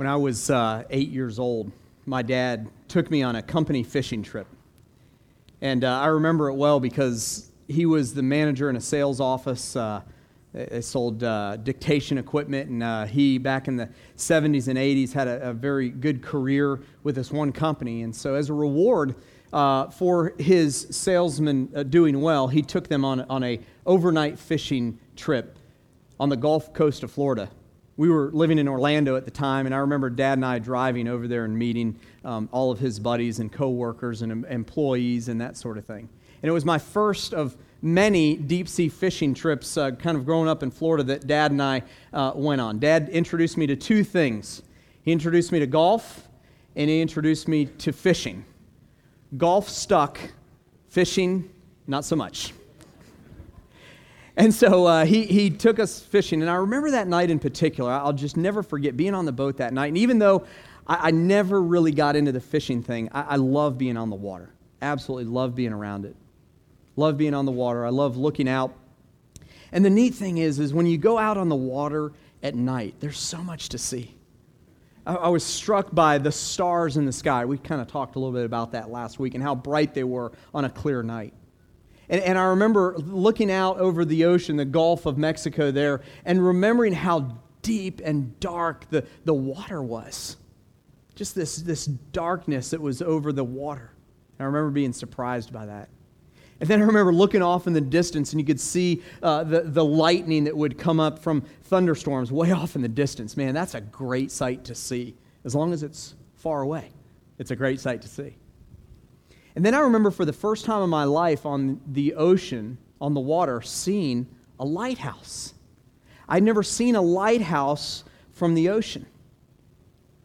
When I was uh, eight years old, my dad took me on a company fishing trip. And uh, I remember it well because he was the manager in a sales office. Uh, they sold uh, dictation equipment, and uh, he, back in the 70s and 80s, had a, a, very good career with this one company. And so, as a reward uh, for his salesmen uh, doing well, he took them on, on a overnight fishing trip on the Gulf Coast of Florida we were living in Orlando at the time, and I remember Dad and I driving over there and meeting um, all of his buddies and coworkers and employees and that sort of thing. And it was my first of many deep sea fishing trips, uh, kind of growing up in Florida, that Dad and I uh, went on. Dad introduced me to two things. He introduced me to golf, and he introduced me to fishing. Golf stuck, fishing, not so much. And so uh, he, he took us fishing. And I remember that night in particular. I'll just never forget being on the boat that night. And even though I, I never really got into the fishing thing, I, I love being on the water. Absolutely love being around it. Love being on the water. I love looking out. And the neat thing is, is when you go out on the water at night, there's so much to see. I, I was struck by the stars in the sky. We kind of talked a little bit about that last week and how bright they were on a clear night. And, and I remember looking out over the ocean, the Gulf of Mexico there, and remembering how deep and dark the, the water was. Just this, this darkness that was over the water. And I remember being surprised by that. And then I remember looking off in the distance, and you could see uh, the, the lightning that would come up from thunderstorms way off in the distance. Man, that's a great sight to see, as long as it's far away. It's a great sight to see. And then I remember for the first time in my life on the ocean, on the water, seeing a lighthouse. I'd never seen a lighthouse from the ocean.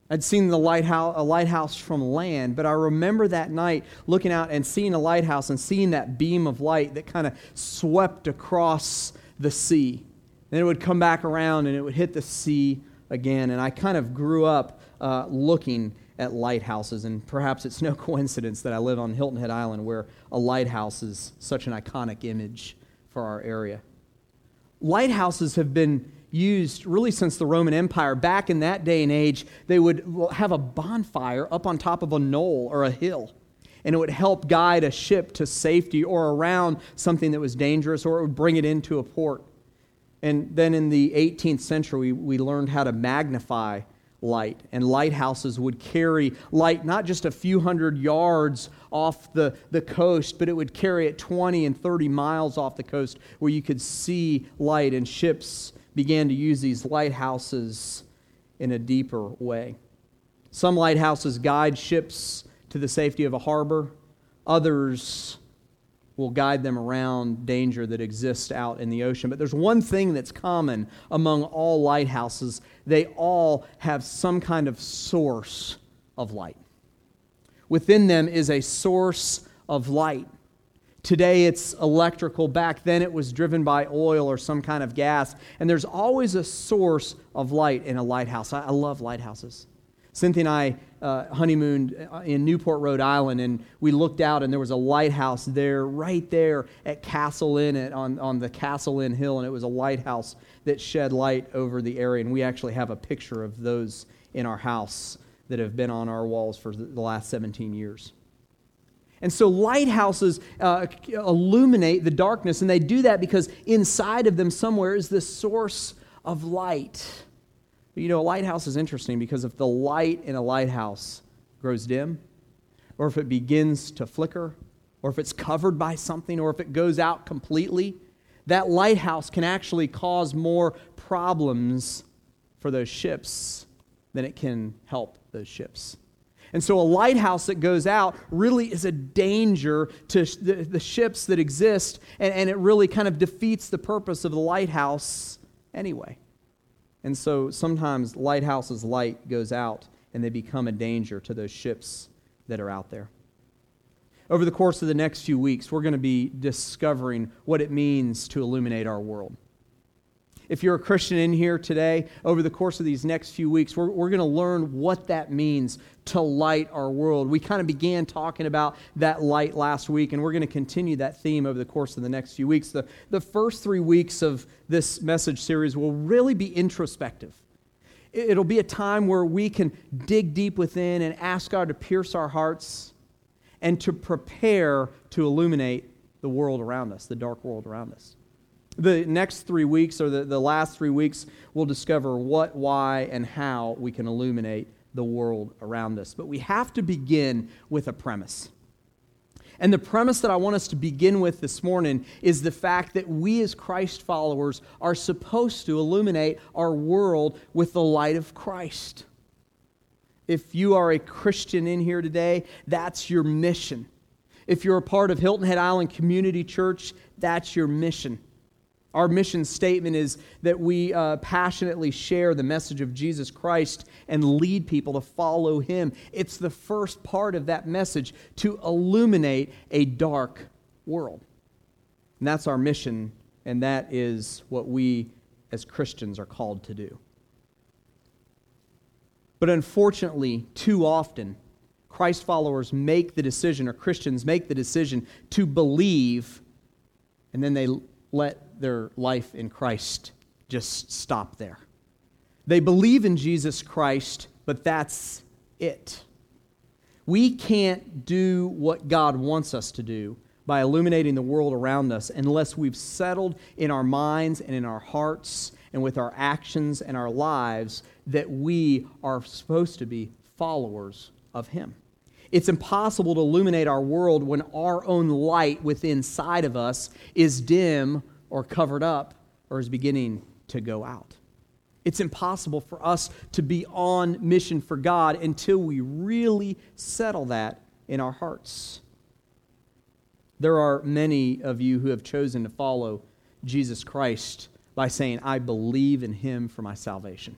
I'd seen the lighthouse, a lighthouse from land, but I remember that night looking out and seeing a lighthouse and seeing that beam of light that kind of swept across the sea. Then it would come back around and it would hit the sea again. And I kind of grew up uh, looking at lighthouses. And perhaps it's no coincidence that I live on Hilton Head Island, where a lighthouse is such an iconic image for our area. Lighthouses have been used really since the Roman Empire. Back in that day and age, they would have a bonfire up on top of a knoll or a hill. And it would help guide a ship to safety or around something that was dangerous, or it would bring it into a port. And then in the 18th century, we, learned how to magnify light. And lighthouses would carry light not just a few hundred yards off the, the coast, but it would carry it 20 and 30 miles off the coast where you could see light. And ships began to use these lighthouses in a deeper way. Some lighthouses guide ships to the safety of a harbor, others will guide them around danger that exists out in the ocean. But there's one thing that's common among all lighthouses they all have some kind of source of light. Within them is a source of light. Today it's electrical. Back then it was driven by oil or some kind of gas. And there's always a source of light in a lighthouse. I, I love lighthouses. Cynthia and I uh, honeymooned uh, in Newport, Rhode Island, and we looked out, and there was a lighthouse there, right there at Castle Inn, at, on, on the Castle Inn Hill, and it was a lighthouse that shed light over the area. And we actually have a picture of those in our house that have been on our walls for the last 17 years. And so lighthouses uh, illuminate the darkness, and they do that because inside of them somewhere is this source of light. But you know, a lighthouse is interesting because if the light in a lighthouse grows dim, or if it begins to flicker, or if it's covered by something, or if it goes out completely, that lighthouse can actually cause more problems for those ships than it can help those ships. And so, a lighthouse that goes out really is a danger to the, the ships that exist, and, and it really kind of defeats the purpose of the lighthouse anyway. And so sometimes lighthouses' light goes out and they become a danger to those ships that are out there. Over the course of the next few weeks, we're going to be discovering what it means to illuminate our world. If you're a Christian in here today, over the course of these next few weeks, we're, we're going to learn what that means to light our world. We kind of began talking about that light last week, and we're going to continue that theme over the course of the next few weeks. The, the first three weeks of this message series will really be introspective. It'll be a time where we can dig deep within and ask God to pierce our hearts and to prepare to illuminate the world around us, the dark world around us. The next three weeks, or the, the last three weeks, we'll discover what, why, and how we can illuminate the world around us. But we have to begin with a premise. And the premise that I want us to begin with this morning is the fact that we, as Christ followers, are supposed to illuminate our world with the light of Christ. If you are a Christian in here today, that's your mission. If you're a part of Hilton Head Island Community Church, that's your mission. Our mission statement is that we uh, passionately share the message of Jesus Christ and lead people to follow him. It's the first part of that message to illuminate a dark world. And that's our mission, and that is what we as Christians are called to do. But unfortunately, too often, Christ followers make the decision, or Christians make the decision to believe, and then they let their life in Christ just stop there. They believe in Jesus Christ, but that's it. We can't do what God wants us to do by illuminating the world around us unless we've settled in our minds and in our hearts and with our actions and our lives that we are supposed to be followers of Him. It's impossible to illuminate our world when our own light within inside of us is dim or covered up or is beginning to go out. It's impossible for us to be on mission for God until we really settle that in our hearts. There are many of you who have chosen to follow Jesus Christ by saying, I believe in him for my salvation.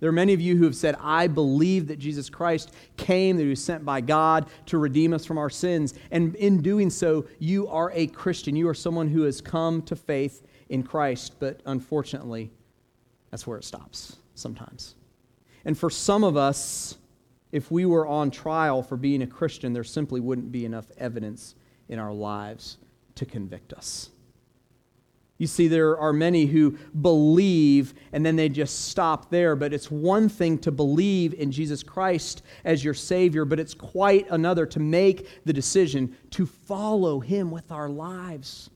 There are many of you who have said, I believe that Jesus Christ came, that he was sent by God to redeem us from our sins. And in doing so, you are a Christian. You are someone who has come to faith in Christ. But unfortunately, that's where it stops sometimes. And for some of us, if we were on trial for being a Christian, there simply wouldn't be enough evidence in our lives to convict us. You see, there are many who believe and then they just stop there. But it's one thing to believe in Jesus Christ as your Savior, but it's quite another to make the decision to follow Him with our lives.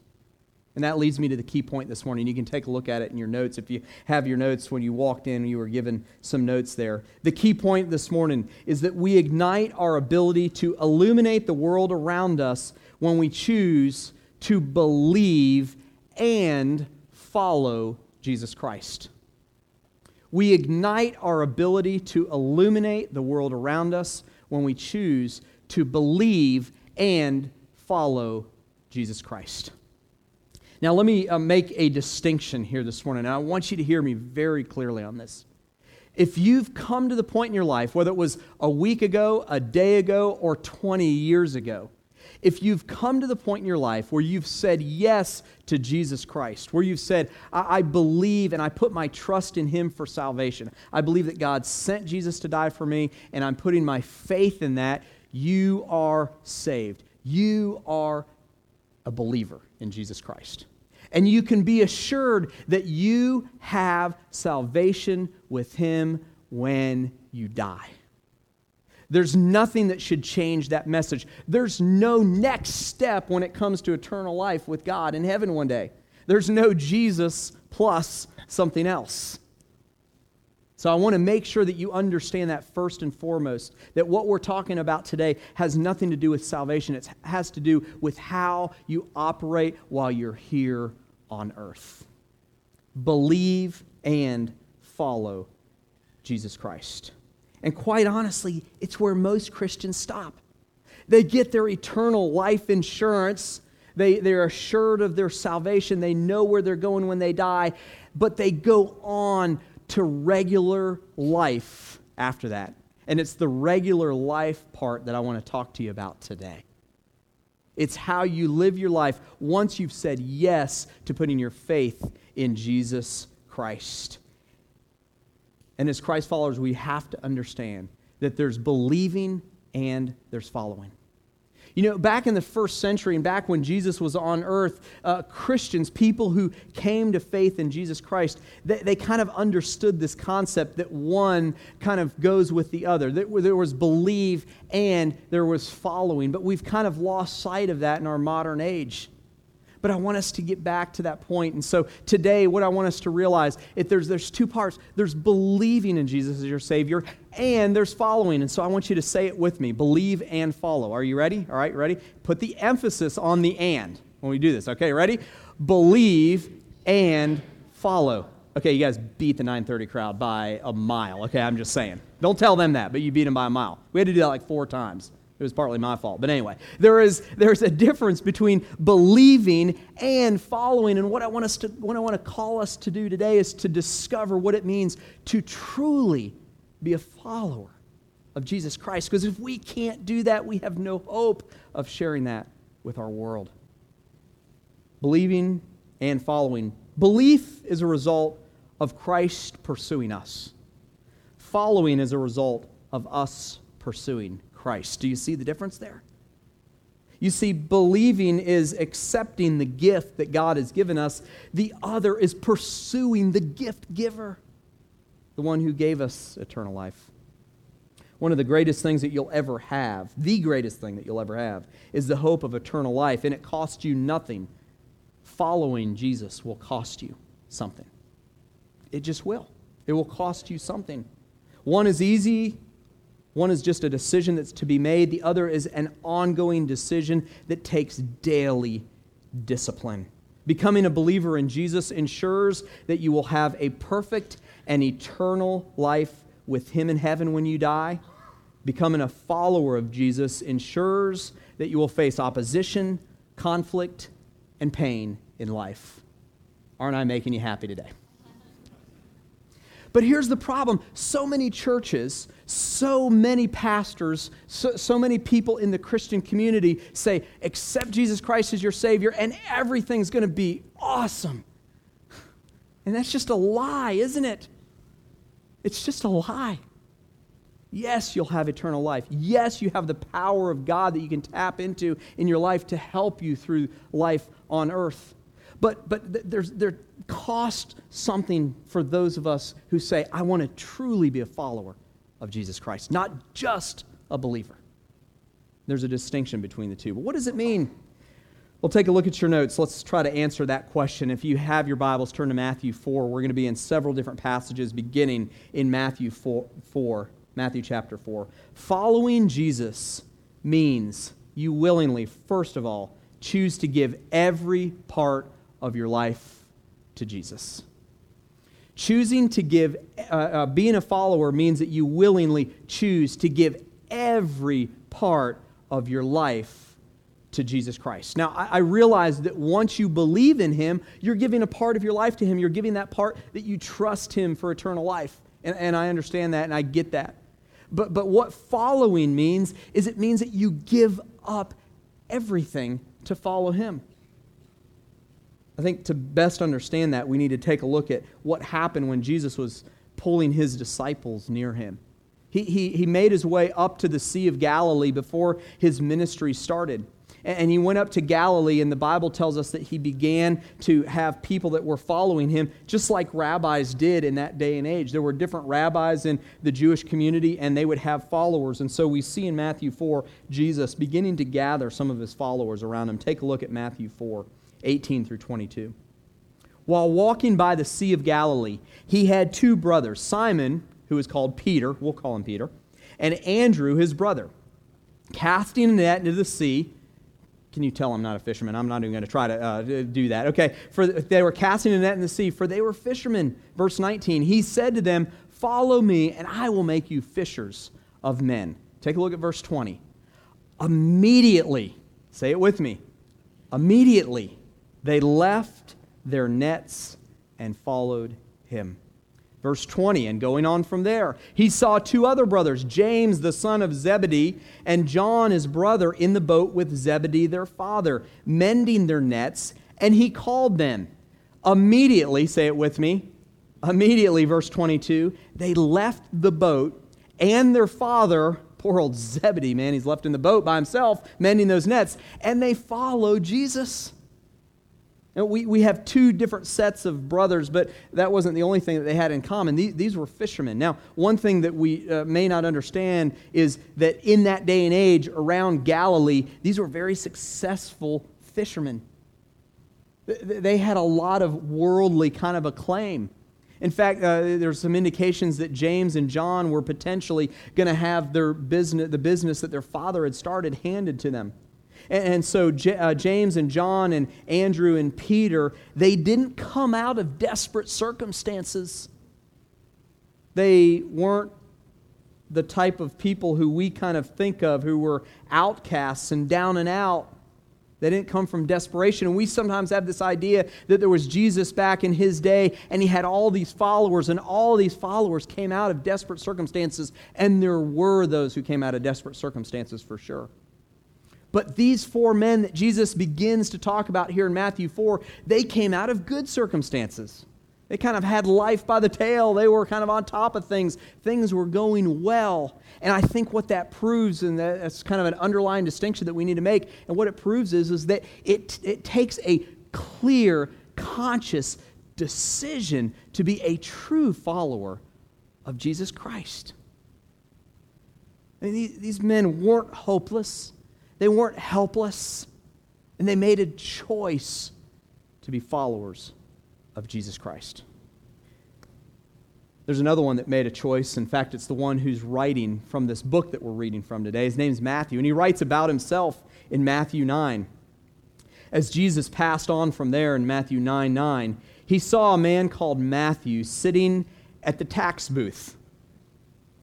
And that leads me to the key point this morning. You can take a look at it in your notes. If you have your notes when you walked in, you were given some notes there. The key point this morning is that we ignite our ability to illuminate the world around us when we choose to believe and follow Jesus Christ. We ignite our ability to illuminate the world around us when we choose to believe and follow Jesus Christ. Now, let me uh, make a distinction here this morning, I want you to hear me very clearly on this. If you've come to the point in your life, whether it was a week ago, a day ago, or 20 years ago, if you've come to the point in your life where you've said yes to Jesus Christ, where you've said, I, I believe and I put my trust in Him for salvation, I believe that God sent Jesus to die for me, and I'm putting my faith in that, you are saved. You are a believer in Jesus Christ. And you can be assured that you have salvation with Him when you die. There's nothing that should change that message. There's no next step when it comes to eternal life with God in heaven one day. There's no Jesus plus something else. So I want to make sure that you understand that first and foremost, that what we're talking about today has nothing to do with salvation. It has to do with how you operate while you're here on earth. Believe and follow Jesus Christ. And quite honestly, it's where most Christians stop. They get their eternal life insurance, they, they're assured of their salvation, they know where they're going when they die, but they go on to regular life after that. And it's the regular life part that I want to talk to you about today. It's how you live your life once you've said yes to putting your faith in Jesus Christ. And as Christ followers, we have to understand that there's believing and there's following. You know, back in the first century and back when Jesus was on earth, uh, Christians, people who came to faith in Jesus Christ, they, they, kind of understood this concept that one kind of goes with the other. That there was believe and there was following. But we've kind of lost sight of that in our modern age. But I want us to get back to that point. And so today, what I want us to realize is there's, there's two parts there's believing in Jesus as your Savior, and there's following. And so I want you to say it with me believe and follow. Are you ready? All right, ready? Put the emphasis on the and when we do this. Okay, ready? Believe and follow. Okay, you guys beat the 930 crowd by a mile. Okay, I'm just saying. Don't tell them that, but you beat them by a mile. We had to do that like four times. It was partly my fault. But anyway, there is there's a difference between believing and following. And what I want us to what I want to call us to do today is to discover what it means to truly be a follower of Jesus Christ. Because if we can't do that, we have no hope of sharing that with our world. Believing and following. Belief is a result of Christ pursuing us. Following is a result of us pursuing Christ. Do you see the difference there? You see, believing is accepting the gift that God has given us, the other is pursuing the gift giver, the one who gave us eternal life. One of the greatest things that you'll ever have, the greatest thing that you'll ever have, is the hope of eternal life, and it costs you nothing. Following Jesus will cost you something. It just will. It will cost you something. One is easy, one is just a decision that's to be made, the other is an ongoing decision that takes daily discipline. Becoming a believer in Jesus ensures that you will have a perfect and eternal life with Him in heaven when you die. Becoming a follower of Jesus ensures that you will face opposition, conflict, and pain in life. Aren't I making you happy today? But here's the problem so many churches, so many pastors, so, so many people in the Christian community say, accept Jesus Christ as your Savior, and everything's going to be awesome. And that's just a lie, isn't it? It's just a lie. Yes, you'll have eternal life. Yes, you have the power of God that you can tap into in your life to help you through life on earth. But, but there's, there cost something for those of us who say, I want to truly be a follower of Jesus Christ, not just a believer. There's a distinction between the two. But what does it mean? Well, take a look at your notes. Let's try to answer that question. If you have your Bibles, turn to Matthew 4. We're going to be in several different passages beginning in Matthew 4, 4 Matthew chapter 4. Following Jesus means you willingly, first of all, choose to give every part of your life to Jesus. Choosing to give, uh, uh, being a follower means that you willingly choose to give every part of your life to Jesus Christ. Now, I, I realize that once you believe in Him, you're giving a part of your life to Him. You're giving that part that you trust Him for eternal life. And, and I understand that and I get that. But, but what following means is it means that you give up everything to follow Him. I think to best understand that, we need to take a look at what happened when Jesus was pulling his disciples near him. He, he, he made his way up to the Sea of Galilee before his ministry started. And he went up to Galilee, and the Bible tells us that he began to have people that were following him, just like rabbis did in that day and age. There were different rabbis in the Jewish community, and they would have followers. And so we see in Matthew 4 Jesus beginning to gather some of his followers around him. Take a look at Matthew 4. 18 through 22. While walking by the Sea of Galilee, he had two brothers, Simon, who is called Peter, we'll call him Peter, and Andrew, his brother, casting a net into the sea. Can you tell I'm not a fisherman? I'm not even going to try to uh, do that. Okay, for they were casting a net in the sea, for they were fishermen. Verse 19, he said to them, Follow me, and I will make you fishers of men. Take a look at verse 20. Immediately, say it with me, immediately they left their nets and followed him. Verse 20, and going on from there, he saw two other brothers, James the son of Zebedee, and John his brother, in the boat with Zebedee their father, mending their nets, and he called them. Immediately, say it with me, immediately, verse 22, they left the boat and their father Poor old Zebedee, man, he's left in the boat by himself, mending those nets. And they followed Jesus. We, we have two different sets of brothers, but that wasn't the only thing that they had in common. These, these were fishermen. Now, one thing that we uh, may not understand is that in that day and age around Galilee, these were very successful fishermen. They had a lot of worldly kind of acclaim. In fact, uh, there's some indications that James and John were potentially going to have their business, the business that their father had started handed to them. And, and so J- uh, James and John and Andrew and Peter, they didn't come out of desperate circumstances. They weren't the type of people who we kind of think of who were outcasts and down and out. They didn't come from desperation. And we sometimes have this idea that there was Jesus back in his day and he had all these followers, and all these followers came out of desperate circumstances. And there were those who came out of desperate circumstances for sure. But these four men that Jesus begins to talk about here in Matthew 4, they came out of good circumstances. They kind of had life by the tail. They were kind of on top of things. Things were going well. And I think what that proves, and that's kind of an underlying distinction that we need to make, and what it proves is, is that it, it takes a clear, conscious decision to be a true follower of Jesus Christ. I mean, these, these men weren't hopeless, they weren't helpless, and they made a choice to be followers of Jesus Christ. There's another one that made a choice. In fact, it's the one who's writing from this book that we're reading from today. His name's Matthew, and he writes about himself in Matthew 9. As Jesus passed on from there in Matthew 9 9, he saw a man called Matthew sitting at the tax booth.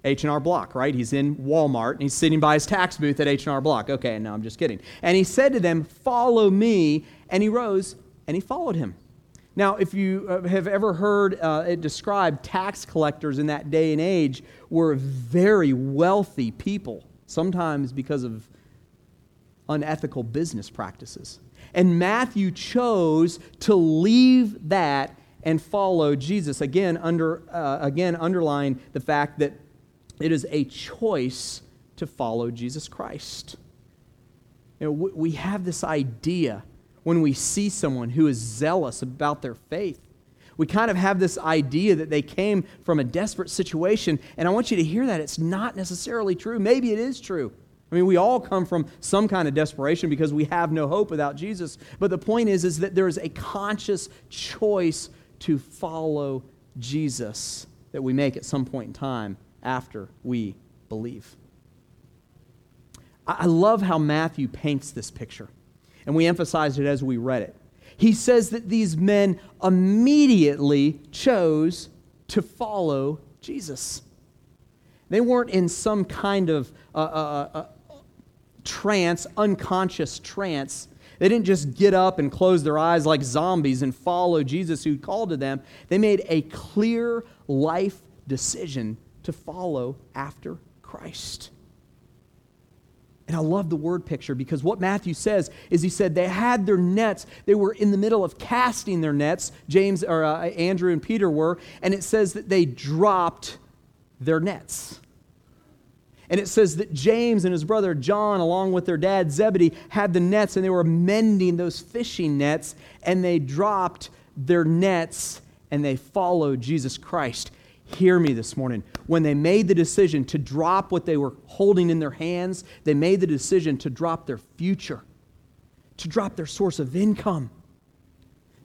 H&R Block, right? He's in Walmart and he's sitting by his tax booth at H&R Block. Okay, no, I'm just kidding. And he said to them, "Follow me." And he rose and he followed him. Now, if you uh, have ever heard uh, it described, tax collectors in that day and age were very wealthy people, sometimes because of unethical business practices. And Matthew chose to leave that and follow Jesus. Again, under, uh, again underlying the fact that it is a choice to follow Jesus Christ. You know, we have this idea when we see someone who is zealous about their faith. We kind of have this idea that they came from a desperate situation, and I want you to hear that it's not necessarily true. Maybe it is true. I mean, we all come from some kind of desperation because we have no hope without Jesus. But the point is, is that there is a conscious choice to follow Jesus that we make at some point in time after we believe. I love how Matthew paints this picture and we emphasized it as we read it. He says that these men immediately chose to follow Jesus. They weren't in some kind of uh, uh, uh, trance, unconscious trance. They didn't just get up and close their eyes like zombies and follow Jesus who called to them. They made a clear life decision to follow after Christ. And I love the word picture because what Matthew says is he said they had their nets. They were in the middle of casting their nets. James or uh, Andrew and Peter were, and it says that they dropped their nets. And it says that James and his brother John, along with their dad Zebedee, had the nets and they were mending those fishing nets and they dropped their nets and they followed Jesus Christ hear me this morning. When they made the decision to drop what they were holding in their hands, they made the decision to drop their future, to drop their source of income,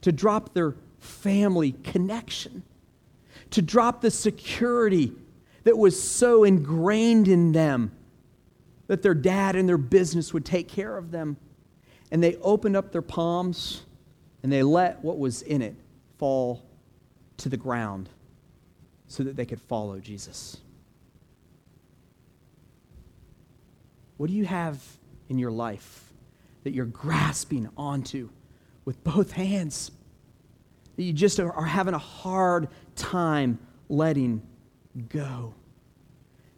to drop their family connection, to drop the security that was so ingrained in them that their dad and their business would take care of them. And they opened up their palms and they let what was in it fall to the ground so that they could follow Jesus. What do you have in your life that you're grasping onto with both hands? That you just are, having a hard time letting go.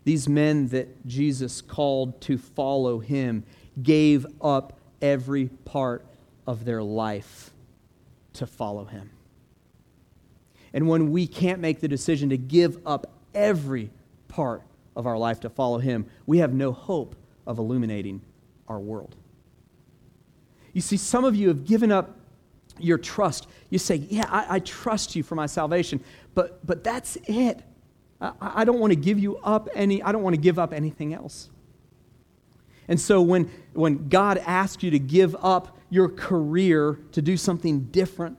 These men that Jesus called to follow him gave up every part of their life to follow him. And when we can't make the decision to give up every part of our life to follow Him, we have no hope of illuminating our world. You see, some of you have given up your trust. You say, Yeah, I, I trust you for my salvation, but, but that's it. I, I don't want to give you up any, I don't want to give up anything else. And so when, when God asks you to give up your career to do something different,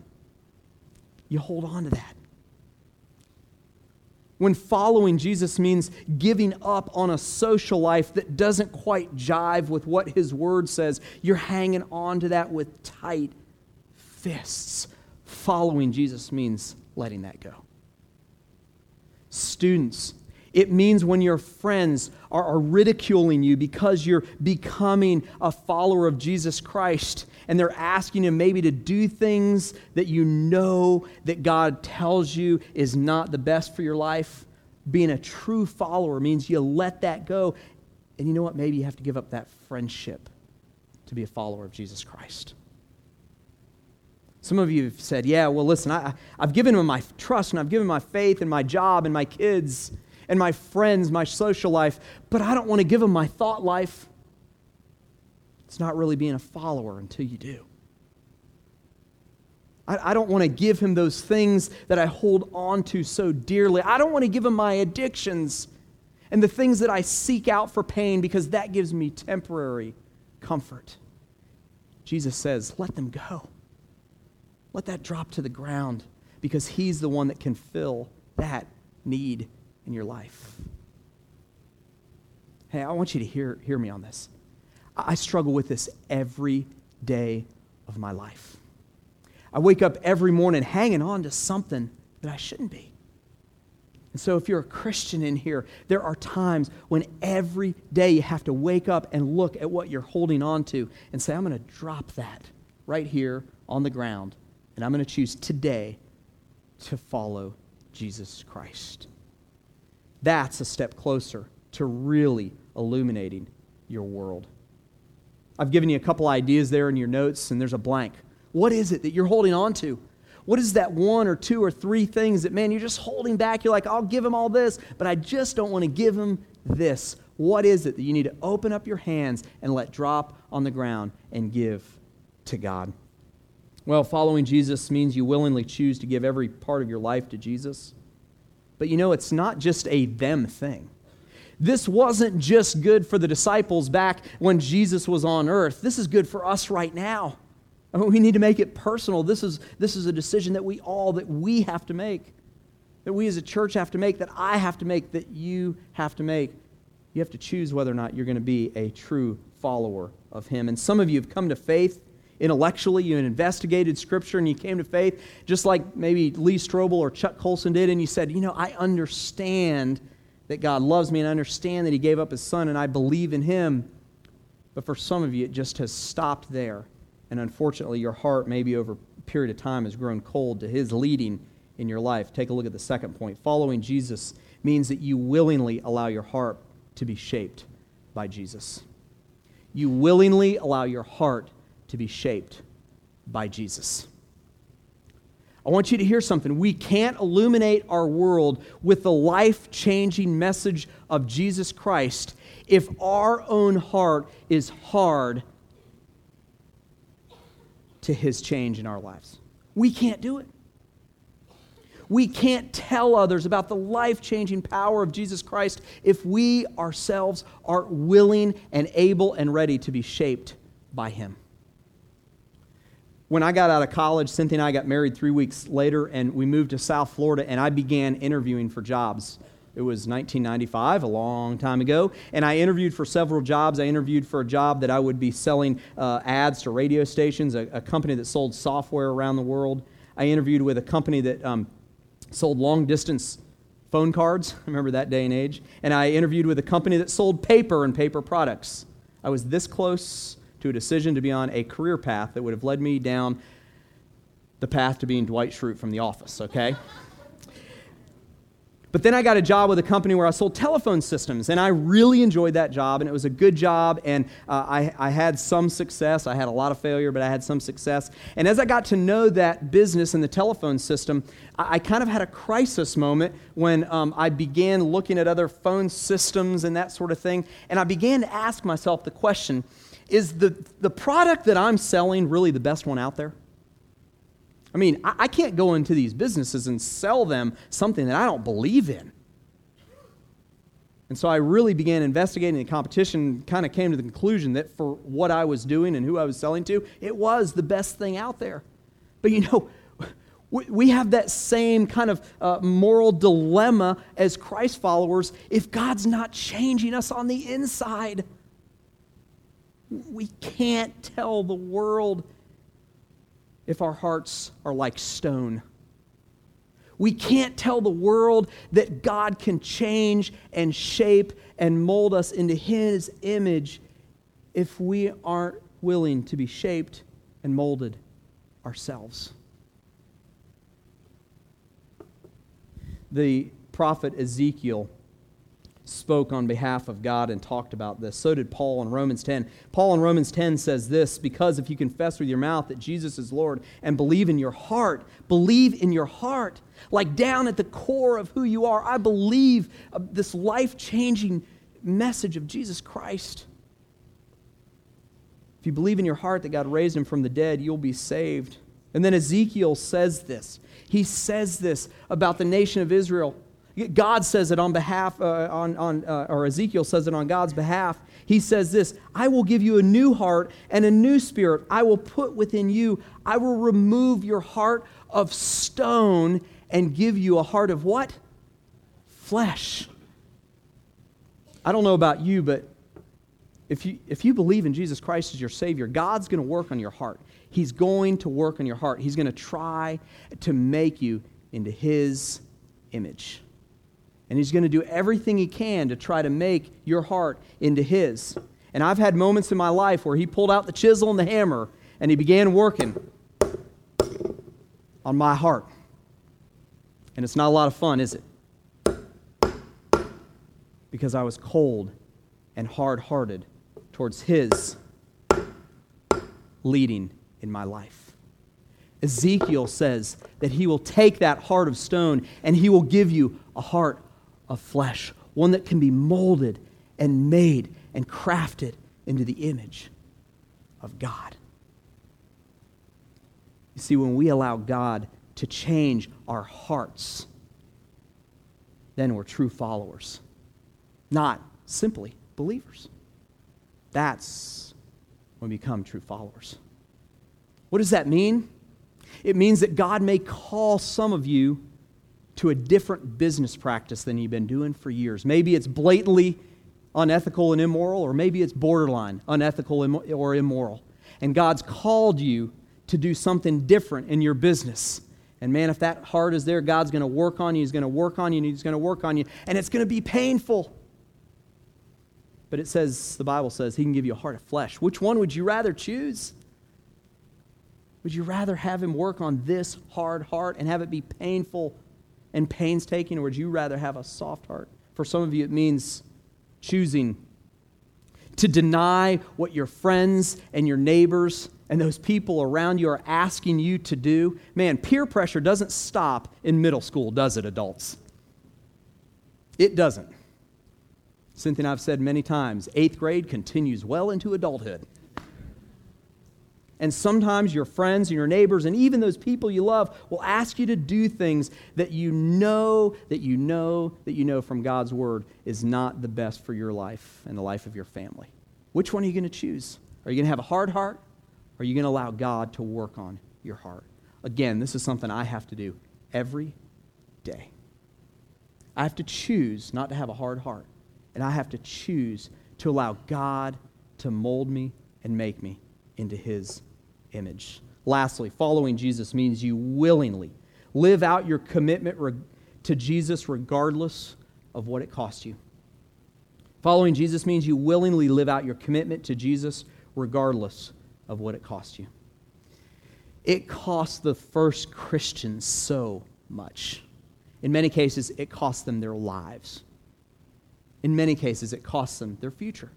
you hold on to that. When following Jesus means giving up on a social life that doesn't quite jive with what his word says, you're hanging on to that with tight fists. Following Jesus means letting that go. Students, it means when your friends are, ridiculing you because you're becoming a follower of Jesus Christ and they're asking you maybe to do things that you know that God tells you is not the best for your life. Being a true follower means you let that go. And you know what? Maybe you have to give up that friendship to be a follower of Jesus Christ. Some of you have said, Yeah, well, listen, I, I've given him my trust and I've given my faith and my job and my kids and my friends, my social life, but I don't want to give him my thought life. It's not really being a follower until you do. I, I don't want to give him those things that I hold on to so dearly. I don't want to give him my addictions and the things that I seek out for pain because that gives me temporary comfort. Jesus says, let them go. Let that drop to the ground because he's the one that can fill that need in your life. Hey, I want you to hear, hear me on this. I struggle with this every day of my life. I wake up every morning hanging on to something that I shouldn't be. And so, if you're a Christian in here, there are times when every day you have to wake up and look at what you're holding on to and say, I'm going to drop that right here on the ground, and I'm going to choose today to follow Jesus Christ. That's a step closer to really illuminating your world. I've given you a couple ideas there in your notes, and there's a blank. What is it that you're holding on to? What is that one or two or three things that, man, you're just holding back? You're like, I'll give him all this, but I just don't want to give him this. What is it that you need to open up your hands and let drop on the ground and give to God? Well, following Jesus means you willingly choose to give every part of your life to Jesus. But you know, it's not just a them thing. This wasn't just good for the disciples back when Jesus was on earth. This is good for us right now. Oh, we need to make it personal. This is, this is a decision that we all, that we have to make, that we as a church have to make, that I have to make, that you have to make. You have to choose whether or not you're going to be a true follower of Him. And some of you have come to faith intellectually, you investigated Scripture, and you came to faith, just like maybe Lee Strobel or Chuck Colson did, and you said, You know, I understand that God loves me, and I understand that He gave up His Son, and I believe in Him. But for some of you, it just has stopped there. And unfortunately, your heart, maybe over a period of time, has grown cold to His leading in your life. Take a look at the second point. Following Jesus means that you willingly allow your heart to be shaped by Jesus. You willingly allow your heart to be shaped by Jesus. I want you to hear something. We can't illuminate our world with the life changing message of Jesus Christ if our own heart is hard to his change in our lives. We can't do it. We can't tell others about the life changing power of Jesus Christ if we ourselves aren't willing and able and ready to be shaped by him when I got out of college, Cynthia and I got married three weeks later, and we moved to South Florida, and I began interviewing for jobs. It was 1995, a long time ago, and I interviewed for several jobs. I interviewed for a job that I would be selling uh, ads to radio stations, a, a, company that sold software around the world. I interviewed with a company that um, sold long distance phone cards. I remember that day and age. And I interviewed with a company that sold paper and paper products. I was this close to a decision to be on a career path that would have led me down the path to being Dwight Schrute from The Office, okay? But then I got a job with a company where I sold telephone systems, and I really enjoyed that job, and it was a good job, and uh, I, I had some success. I had a lot of failure, but I had some success. And as I got to know that business and the telephone system, I, kind of had a crisis moment when um, I began looking at other phone systems and that sort of thing, and I began to ask myself the question is the, the product that I'm selling really the best one out there? I mean, I, I can't go into these businesses and sell them something that I don't believe in. And so I really began investigating the competition, kind of came to the conclusion that for what I was doing and who I was selling to, it was the best thing out there. But you know, we have that same kind of uh, moral dilemma as Christ followers if God's not changing us on the inside. We can't tell the world if our hearts are like stone. We can't tell the world that God can change and shape and mold us into His image if we aren't willing to be shaped and molded ourselves. The prophet Ezekiel spoke on behalf of God and talked about this. So did Paul in Romans 10. Paul in Romans 10 says this because if you confess with your mouth that Jesus is Lord and believe in your heart, believe in your heart, like down at the core of who you are, I believe uh, this life changing message of Jesus Christ. If you believe in your heart that God raised him from the dead, you'll be saved. And then Ezekiel says this. He says this about the nation of Israel. God says it on behalf, uh, on, on, uh, or Ezekiel says it on God's behalf. He says this I will give you a new heart and a new spirit I will put within you. I will remove your heart of stone and give you a heart of what? Flesh. I don't know about you, but if you, if you believe in Jesus Christ as your Savior, God's going to work on your heart. He's going to work on your heart. He's going to try to make you into His image. And he's going to do everything he can to try to make your heart into his. And I've had moments in my life where he pulled out the chisel and the hammer and he began working on my heart. And it's not a lot of fun, is it? Because I was cold and hard hearted towards his leading in my life. Ezekiel says that he will take that heart of stone and he will give you a heart of flesh, one that can be molded and made and crafted into the image of God. You see, when we allow God to change our hearts, then we're true followers, not simply believers. That's when we become true followers. What does that mean? It means that God may call some of you to a different business practice than you've been doing for years. Maybe it's blatantly unethical and immoral, or maybe it's borderline unethical or immoral. And God's called you to do something different in your business. And man, if that heart is there, God's going to work on you. He's going to work on you, and He's going to work on you. And it's going to be painful. But it says, the Bible says, He can give you a heart of flesh. Which one would you rather choose? Would you rather have Him work on this hard heart and have it be painful and painstaking, or would you rather have a soft heart? For some of you, it means choosing to deny what your friends and your neighbors and those people around you are asking you to do. Man, peer pressure doesn't stop in middle school, does it, adults? It doesn't. Something I've said many times eighth grade continues well into adulthood. And sometimes your friends and your neighbors and even those people you love will ask you to do things that you know, that you know, that you know from God's word is not the best for your life and the life of your family. Which one are you going to choose? Are you going to have a hard heart? Or are you going to allow God to work on your heart? Again, this is something I have to do every day. I have to choose not to have a hard heart, and I have to choose to allow God to mold me and make me into His image. Lastly, following Jesus means you willingly live out your commitment to Jesus regardless of what it costs you. Following Jesus means you willingly live out your commitment to Jesus regardless of what it costs you. It cost the first Christians so much. In many cases, it costs them their lives. In many cases, it costs them their future.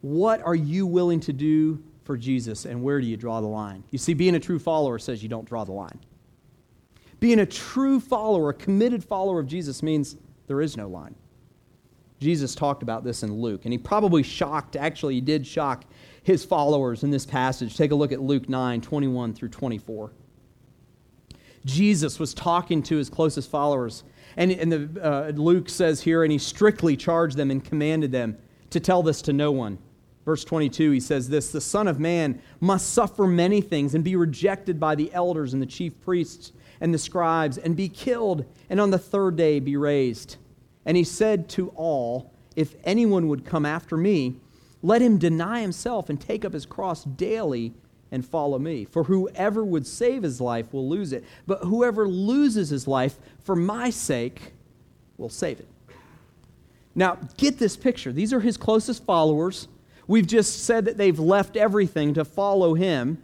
What are you willing to do for Jesus, and where do you draw the line? You see, being a true follower says you don't draw the line. Being a true follower, a committed follower of Jesus, means there is no line. Jesus talked about this in Luke, and he probably shocked, actually, he did shock his followers in this passage. Take a look at Luke 9 21 through 24. Jesus was talking to his closest followers, and, and the, uh, Luke says here, and he strictly charged them and commanded them to tell this to no one. Verse 22, he says this The Son of Man must suffer many things and be rejected by the elders and the chief priests and the scribes and be killed, and on the third day be raised. And he said to all, If anyone would come after me, let him deny himself and take up his cross daily and follow me. For whoever would save his life will lose it, but whoever loses his life for my sake will save it. Now, get this picture. These are his closest followers. We've just said that they've left everything to follow him.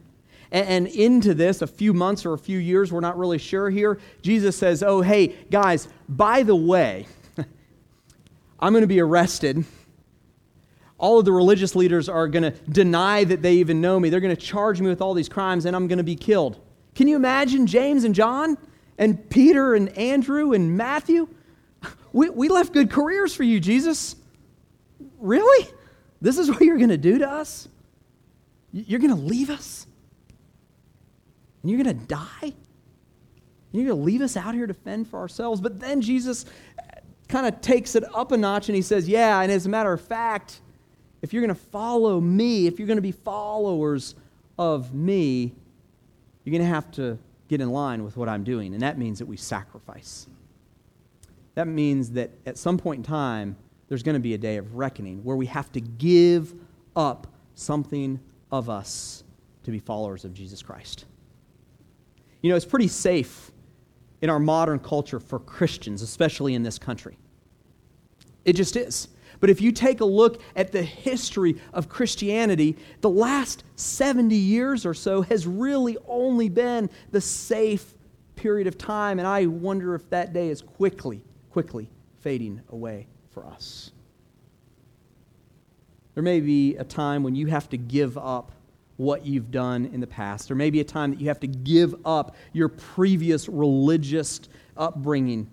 And into this, a few months or a few years, we're not really sure here, Jesus says, Oh, hey, guys, by the way, I'm going to be arrested. All of the religious leaders are going to deny that they even know me. They're going to charge me with all these crimes, and I'm going to be killed. Can you imagine James and John and Peter and Andrew and Matthew? We, we left good careers for you, Jesus. Really? This is what you're going to do to us? You're going to leave us? And you're going to die? You're going to leave us out here to fend for ourselves? But then Jesus uh, kind of takes it up a notch and he says, Yeah, and as a matter of fact, if you're going to follow me, if you're going to be followers of me, you're going to have to get in line with what I'm doing. And that means that we sacrifice. That means that at some point in time, there's going to be a day of reckoning where we have to give up something of us to be followers of Jesus Christ. You know, it's pretty safe in our modern culture for Christians, especially in this country. It just is. But if you take a look at the history of Christianity, the last 70 years or so has really only been the safe period of time. And I wonder if that day is quickly, quickly fading away for us. There may be a time when you have to give up what you've done in the past. There may be a time that you have to give up your previous religious upbringing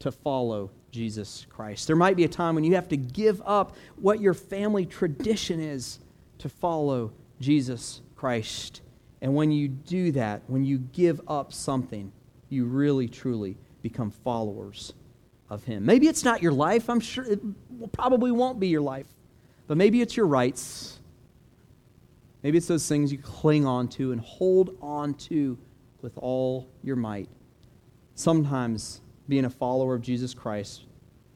to follow Jesus Christ. There might be a time when you have to give up what your family tradition is to follow Jesus Christ. And when you do that, when you give up something, you really, truly become followers of Him. Maybe it's not your life. I'm sure it probably won't be your life. But maybe it's your rights. Maybe it's those things you cling on to and hold on to with all your might. Sometimes being a follower of Jesus Christ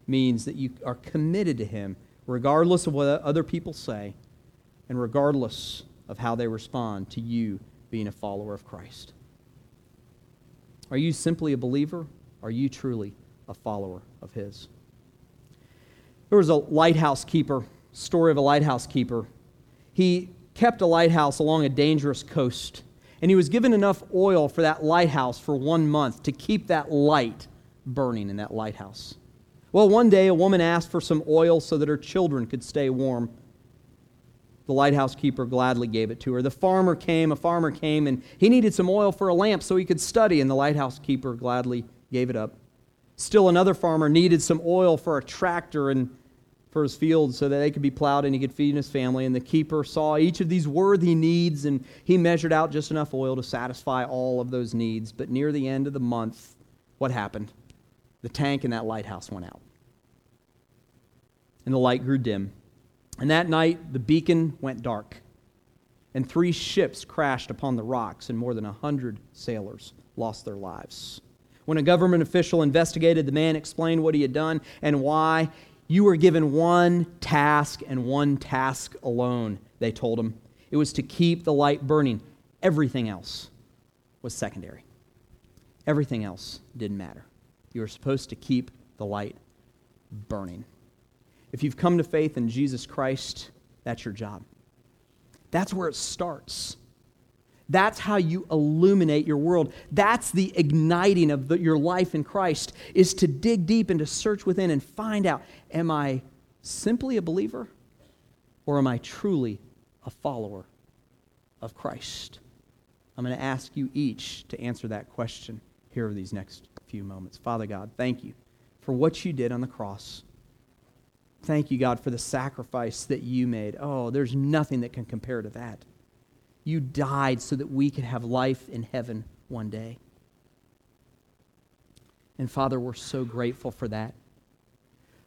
means that you are committed to Him, regardless of what other people say, and regardless of how they respond to you being a follower of Christ. Are you simply a believer? Are you truly a follower of His? There was a lighthouse keeper, story of a lighthouse keeper. He kept a lighthouse along a dangerous coast, and he was given enough oil for that lighthouse for one month to keep that light burning in that lighthouse. Well, one day a woman asked for some oil so that her children could stay warm. The lighthouse keeper gladly gave it to her. The farmer came, a farmer came, and he needed some oil for a lamp so he could study, and the lighthouse keeper gladly gave it up. Still, another farmer needed some oil for a tractor and for his fields so that they could be plowed and he could feed his family. And the keeper saw each of these worthy needs, and he measured out just enough oil to satisfy all of those needs. But near the end of the month, what happened? the tank in that lighthouse went out. And the light grew dim. And that night, the beacon went dark. And three ships crashed upon the rocks, and more than a hundred sailors lost their lives. When a government official investigated, the man explained what he had done and why. You were given one task and one task alone, they told him. It was to keep the light burning. Everything else was secondary. Everything else didn't matter. You were supposed to keep the light burning. If you've come to faith in Jesus Christ, that's your job. That's where it starts. That's how you illuminate your world. That's the igniting of the, your life in Christ is to dig deep and to search within and find out am I simply a believer or am I truly a follower of Christ? I'm going to ask you each to answer that question here over these next few moments. Father God, thank you for what you did on the cross. Thank you, God, for the sacrifice that you made. Oh, there's nothing that can compare to that. You died so that we could have life in heaven one day. And Father, we're so grateful for that.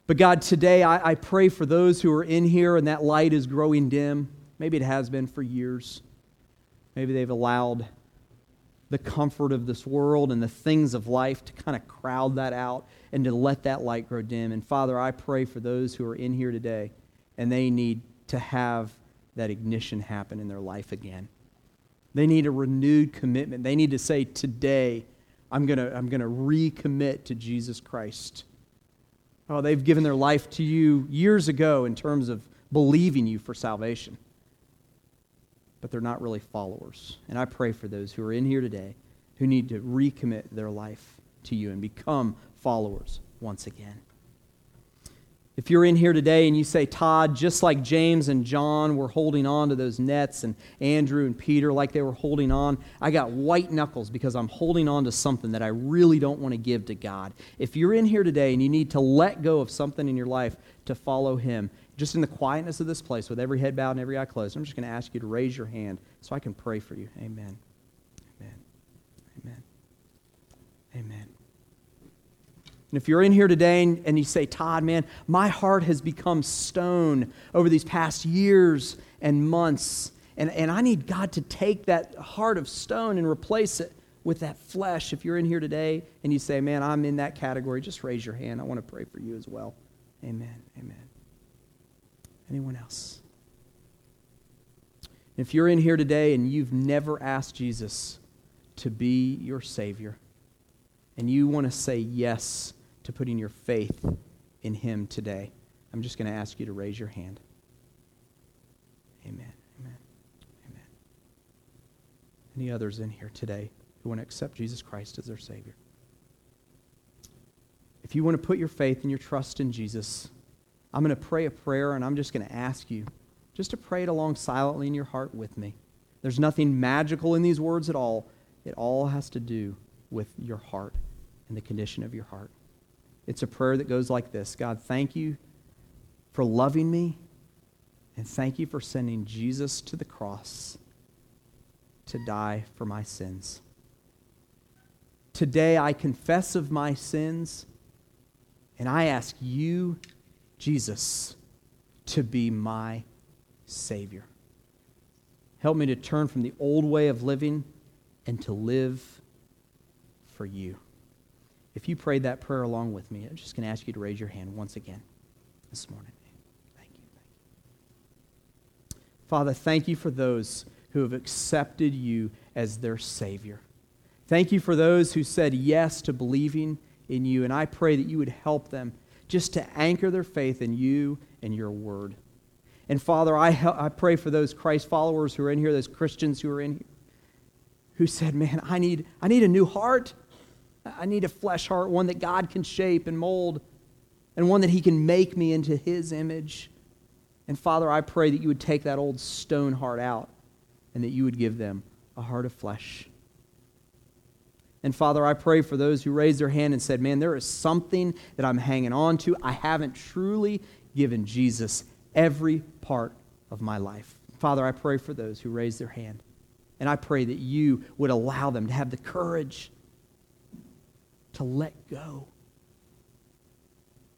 But God, today I, I, pray for those who are in here and that light is growing dim. Maybe it has been for years. Maybe they've allowed the comfort of this world and the things of life to kind of crowd that out and to let that light grow dim. And Father, I pray for those who are in here today and they need to have that ignition happen in their life again. They need a renewed commitment. They need to say, Today, I'm going to I'm going to recommit to Jesus Christ. Oh, they've given their life to you years ago in terms of believing you for salvation but they're not really followers. And I pray for those who are in here today who need to recommit their life to you and become followers once again. If you're in here today and you say, Todd, just like James and John were holding on to those nets and Andrew and Peter like they were holding on, I got white knuckles because I'm holding on to something that I really don't want to give to God. If you're in here today and you need to let go of something in your life to follow Him, just in the quietness of this place, with every head bowed and every eye closed, I'm just going to ask you to raise your hand so I can pray for you. Amen. Amen. Amen. Amen. And if you're in here today and, and you say, Todd, man, my heart has become stone over these past years and months, and, and I need God to take that heart of stone and replace it with that flesh. If you're in here today and you say, man, I'm in that category, just raise your hand. I want to pray for you as well. Amen. Amen. Anyone else? If you're in here today and you've never asked Jesus to be your Savior, and you want to say yes to putting your faith in Him today, I'm just going to ask you to raise your hand. Amen. Amen. Amen. Any others in here today who want to accept Jesus Christ as their Savior? If you want to put your faith and your trust in Jesus, I'm going to pray a prayer and I'm just going to ask you just to pray it along silently in your heart with me. There's nothing magical in these words at all. It all has to do with your heart and the condition of your heart. It's a prayer that goes like this God, thank you for loving me, and thank you for sending Jesus to the cross to die for my sins. Today I confess of my sins, and I ask you Jesus to be my Savior. Help me to turn from the old way of living and to live for you. If you prayed that prayer along with me, I'm just going to ask you to raise your hand once again this morning. Thank you. Thank you. Father, thank you for those who have accepted you as their Savior. Thank you for those who said yes to believing in you, and I pray that you would help them just to anchor their faith in you and your word. And Father, I, I pray for those Christ followers who are in here, those Christians who are in here, who said, Man, I need, I need a new heart. I need a flesh heart, one that God can shape and mold, and one that He can make me into His image. And Father, I pray that you would take that old stone heart out and that you would give them a heart of flesh. And Father, I pray for those who raised their hand and said, Man, there is something that I'm hanging on to. I haven't truly given Jesus every part of my life. Father, I pray for those who raised their hand. And I pray that you would allow them to have the courage to let go,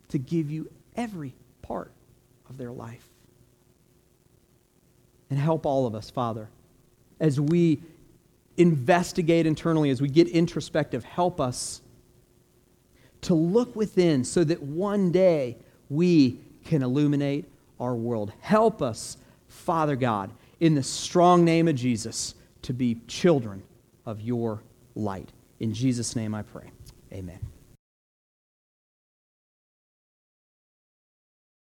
to give you every part of their life. And help all of us, Father, as we investigate internally, as we get introspective, help us to look within so that one day we can illuminate our world. Help us, Father God, in the strong name of Jesus, to be children of your light. In Jesus' name I pray. Amen.